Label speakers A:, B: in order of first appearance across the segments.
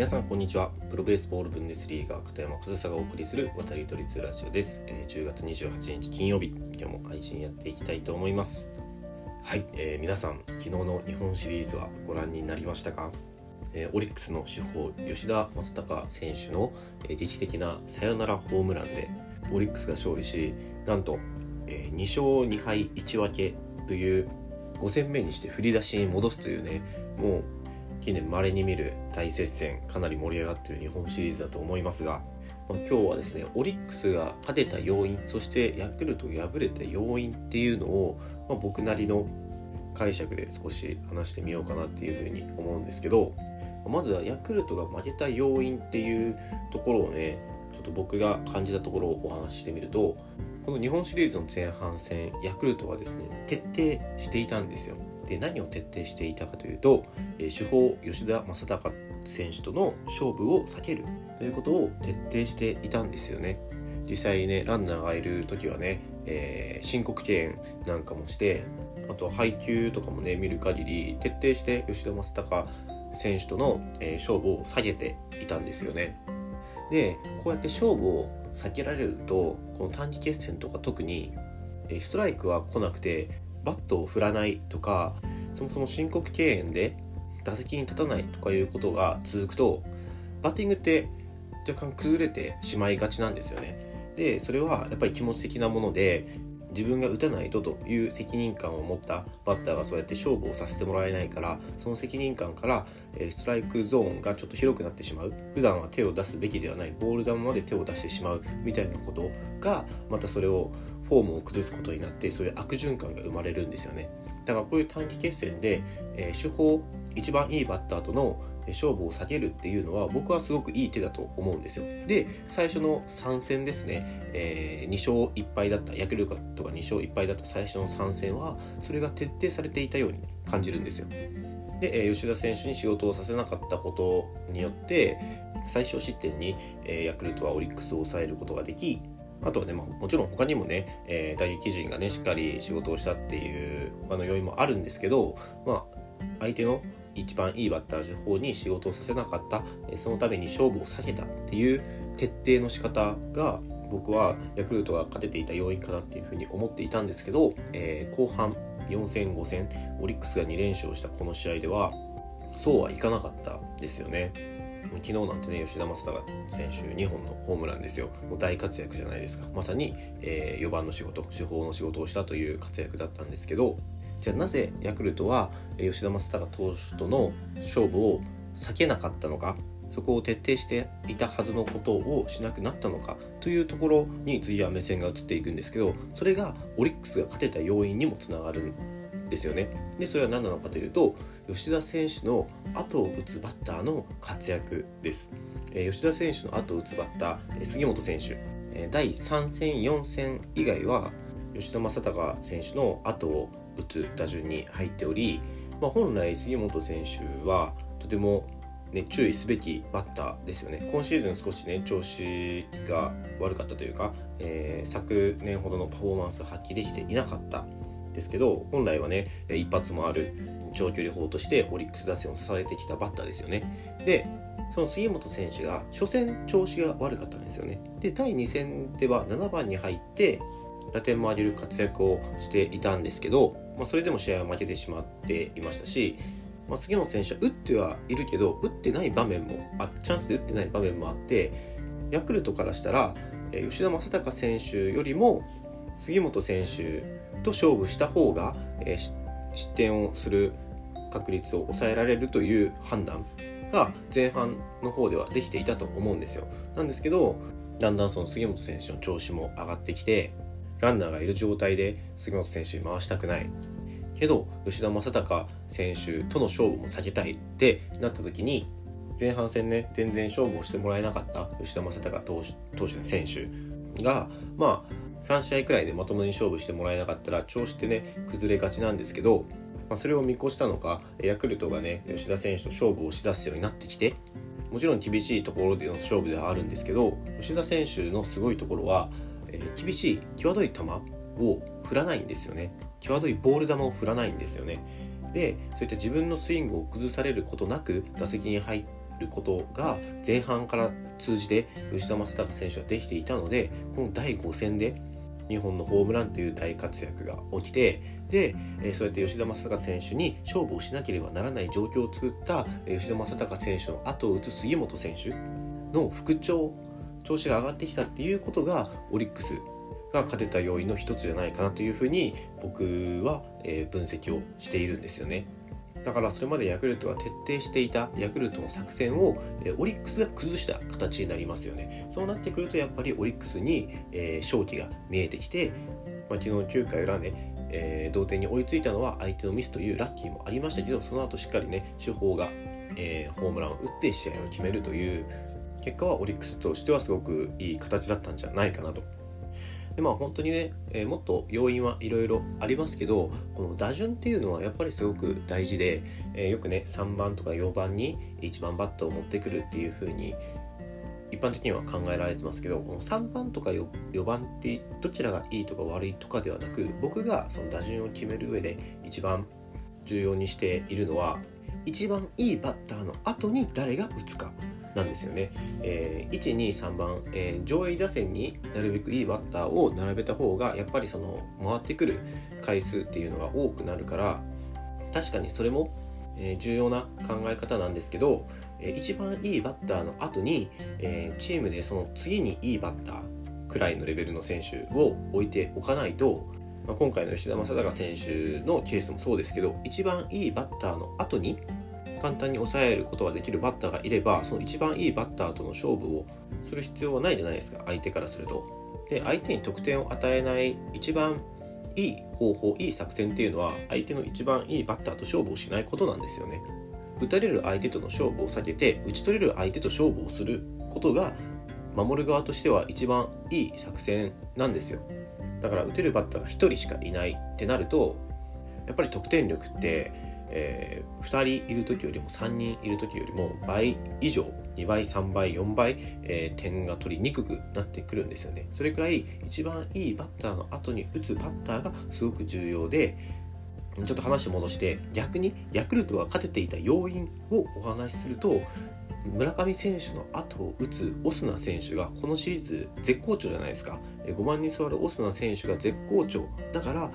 A: 皆さんこんにちは。プロベースボールブンデスリーガー片山和沙がお送りする渡り鳥通ラジオです、えー、10月28日金曜日。今日も配信やっていきたいと思います。はい、えー、皆さん昨日の日本シリーズはご覧になりましたか、えー、オリックスの主砲吉田正尚選手の、えー、劇的なサヨナラホームランでオリックスが勝利しなんと、えー、2勝2敗1分けという5戦目にして振り出しに戻すというねもう近年稀に見る大接戦かなり盛り上がってる日本シリーズだと思いますが、今日はですねオリックスが勝てた要因そしてヤクルト敗れた要因っていうのを、まあ、僕なりの解釈で少し話してみようかなっていうふうに思うんですけどまずはヤクルトが負けた要因っていうところをねちょっと僕が感じたところをお話ししてみるとこの日本シリーズの前半戦ヤクルトはですね徹底していたんですよ。で何を徹底していたかというと、えー、主砲吉田正尚選手との勝負を避けるということを徹底していたんですよね。実際ねランナーがいる時はね、えー、申告敬遠なんかもしてあと配球とかもね見る限り徹底して吉田正尚選手との、えー、勝負を下げていたんですよね。でこうやって勝負を避けられるとこの短期決戦とか特にストライクは来なくてバットを振らないとかそもそも申告敬遠で打席に立たないとかいうことが続くとバッティングって若干崩れてしまいがちなんですよね。でそれはやっぱり気持ち的なもので自分が打たないとという責任感を持ったバッターがそうやって勝負をさせてもらえないからその責任感からストライクゾーンがちょっと広くなってしまう。普段は手を出すべきではない。ボール球まで手を出してしまうみたいなことがまたそれをフォームを崩すことになってそういう悪循環が生まれるんですよね。だからこういう短期決戦で、えー、手法一番いいバッターとの勝負を避けるっていうのは僕はすごくいい手だと思うんですよ。で最初の3戦ですね、えー、2勝1敗だったヤクルトが2勝1敗だった最初の3戦はそれが徹底されていたように感じるんですよ。で、え吉田選手に仕事をさせなかったことによって最小失点に、えヤクルトはオリックスを抑えることができあとはね、まあ、もちろん他にもね、えー、打撃陣がねしっかり仕事をしたっていう他の要因もあるんですけど、まあ、相手の一番いいバッターの方に仕事をさせなかったそのために勝負を避けたっていう徹底の仕方が僕はヤクルトが勝てていた要因かなっていうふうに思っていたんですけど、えー、後半4戦5戦オリックスが2連勝したこの試合ではそうはいかなかったですよね。昨日なんてね吉田正尚選手2本のホームランですよ。もう大活躍じゃないですか。まさに、えー、4番の仕事主砲の仕事をしたという活躍だったんですけどじゃあなぜヤクルトは吉田正尚投手との勝負を避けなかったのかそこを徹底していたはずのことをしなくなったのかというところに次は目線が移っていくんですけどそれがオリックスが勝てた要因にもつながるですよね。でそれは何なのかというと吉田選手の後を打つバッターの活躍です。えー、吉田選手の後を打つバッター杉本選手、えー、第3戦4戦以外は吉田正尚選手の後を打つ打順に入っており、まあ、本来杉本選手はとてもね、注意すべきバッターですよね今シーズン少しね調子が悪かったというか、えー、昨年ほどのパフォーマンスを発揮できていなかったですけど本来はね一発もある長距離砲としてオリックス打線を支えてきたバッターですよね。でその杉本選手が初戦調子が悪かったんですよね。で第2戦では7番に入って打点も上げる活躍をしていたんですけど、まあ、それでも試合は負けてしまっていましたし、まあ、杉本選手は打ってはいるけど打ってない場面もあチャンスで打ってない場面もあってヤクルトからしたら吉田正尚選手よりも杉本選手と勝負した方が、えー、失点をする確率を抑えられるという判断が前半の方ではできていたと思うんですよ。なんですけどだんだんその杉本選手の調子も上がってきてランナーがいる状態で杉本選手に回したくないけど吉田正尚選手との勝負も避けたいってなった時に前半戦ね全然勝負をしてもらえなかった吉田正尚投手投手選手がまあ3試合くらいでまともに勝負してもらえなかったら調子ってね崩れがちなんですけど、まあ、それを見越したのかヤクルトがね吉田選手と勝負をしだすようになってきてもちろん厳しいところでの勝負ではあるんですけど吉田選手のすごいところは、えー、厳しい際どい球を振らないんですよね。際どいボール球を振らないんですよね。でそういった自分のスイングを崩されることなく打席に入ることが前半から通じて吉田正尚選手ができていたのでこの第5戦で2本のホームランという大活躍が起きてで、えそうやって吉田正尚選手に勝負をしなければならない状況を作った吉田正尚選手の後を打つ杉本選手の復調調子が上がってきたっていうことがオリックスが勝てた要因の一つじゃないかなというふうに僕は、え分析をしているんですよね。だからそれまでヤクルトが徹底していたヤクルトの作戦をオリックスが崩した形になりますよね。そうなってくるとやっぱりオリックスに、え勝機が見えてきて、まあ、昨日9回裏ねえー、同点に追いついたのは相手のミスというラッキーもありましたけどその後しっかりね主砲が、えー、ホームランを打って試合を決めるという結果はオリックスとしてはすごくいい形だったんじゃないかなと。でまあ本当にね、えー、もっと要因はいろいろありますけどこの打順っていうのはやっぱりすごく大事で、えー、よくね3番とか4番に1番バットを持ってくるっていう風に一般的には考えられてますけどこの3番とか 4, 4番ってどちらがいいとか悪いとかではなく僕がその打順を決める上で一番重要にしているのは一番いいバッターの後に誰が打つか。なんですよね、えー、123番、えー、上位打線になるべくいいバッターを並べた方がやっぱりその回ってくる回数っていうのが多くなるから確かにそれも、えー、重要な考え方なんですけど、え一番いいバッターの後に、えチームでその次にいいバッターくらいのレベルの選手を置いておかないと、まあ、今回の吉田正尚選手のケースもそうですけど一番いいバッターの後に簡単に抑えることができるバッターがいればその一番いいバッターとの勝負をする必要はないじゃないですか相手からすると。で相手に得点を与えない一番いい方法いい作戦っていうのは相手の一番いいバッターと勝負をしないことなんですよね。打たれる相手との勝負を避けて打ち取れる相手と勝負をすることが守る側としては一番いい作戦なんですよだから打てるバッターが1人しかいないってなるとやっぱり得点力ってえー、2人いる時よりも3人いる時よりも倍以上2倍3倍4倍、えー、点が取りにくくなってくるんですよね。それくらい一番いいバッターの後に打つバッターがすごく重要でちょっと話戻して逆にヤクルトが勝てていた要因をお話しすると村上選手の後を打つオスナ選手がこのシリーズ絶好調じゃないですか。5番に座るオスナ選手が絶好調。だから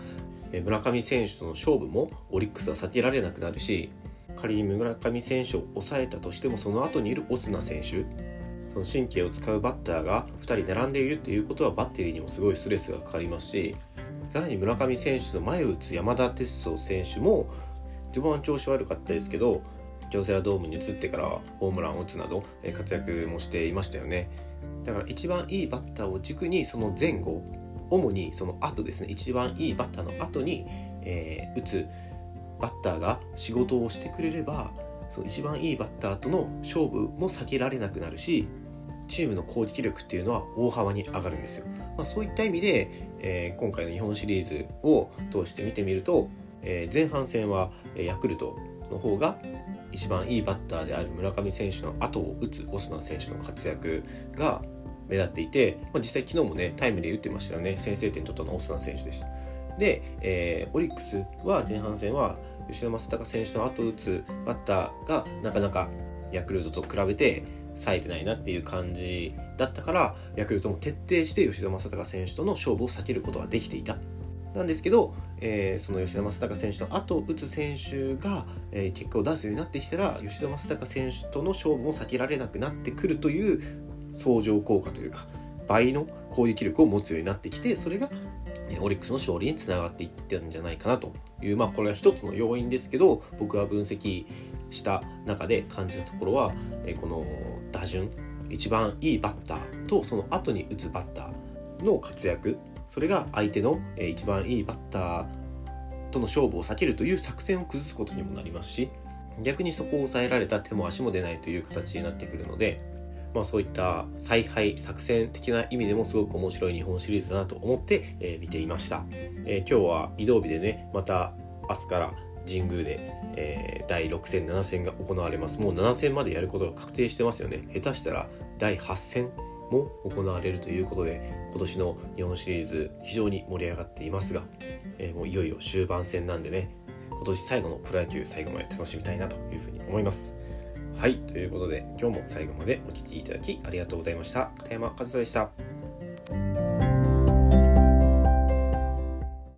A: 村上選手との勝負もオリックスは避けられなくなるし仮に村上選手を抑えたとしてもその後にいるオスナ選手その神経を使うバッターが2人並んでいるっていうことはバッテリーにもすごいストレスがかかりますしさらに村上選手と前を打つ山田哲人選手も序盤は調子悪かったですけど京セラドームに移ってからホームランを打つなど活躍もしていましたよね。だから一番いいバッターを軸にその前後主にその後ですね一番いいバッターの後に、えー、打つバッターが仕事をしてくれればその一番いいバッターとの勝負も避けられなくなるしチームの攻撃力っていうのは大幅に上がるんですよ、まあ、そういった意味で、えー、今回の日本シリーズを通して見てみると、えー、前半戦はヤクルトの方が一番いいバッターである村上選手の後を打つオスナ選手の活躍が目立っていて、まあ、実際昨日もねタイムで打ってましたよね。先制点取ったのはオスナ選手でした。で、えー、オリックスは前半戦は吉田正尚選手の後を打つバッターがなかなかヤクルトと比べて冴えてないなっていう感じだったからヤクルトも徹底して吉田正尚選手との勝負を避けることができていた。なんですけど、えー、その吉田正尚選手の後を打つ選手が、えー、結果を出すようになってきたら吉田正尚選手との勝負も避けられなくなってくるという相乗効果というか倍の攻撃力を持つようになってきてそれがオリックスの勝利につながっていってるんじゃないかなというまあこれは一つの要因ですけど僕は分析した中で感じたところはえこの打順一番いいバッターとその後に打つバッターの活躍それが相手の一番いいバッターとの勝負を避けるという作戦を崩すことにもなりますし逆にそこを抑えられた手も足も出ないという形になってくるのでまあ、そういった采配作戦的な意味でもすごく面白い日本シリーズだなと思って、えー、見ていました、えー、今日は移動日でねまた明日から神宮で、えー、第6戦7戦が行われます。もう7戦までやることが確定してますよね。下手したら第8戦も行われるということで今年の日本シリーズ非常に盛り上がっていますが、えー、もういよいよ終盤戦なんでね今年最後のプロ野球最後まで楽しみたいなというふうに思います。はいということで今日も最後までお聴きいただきありがとうございました。片山和也でした。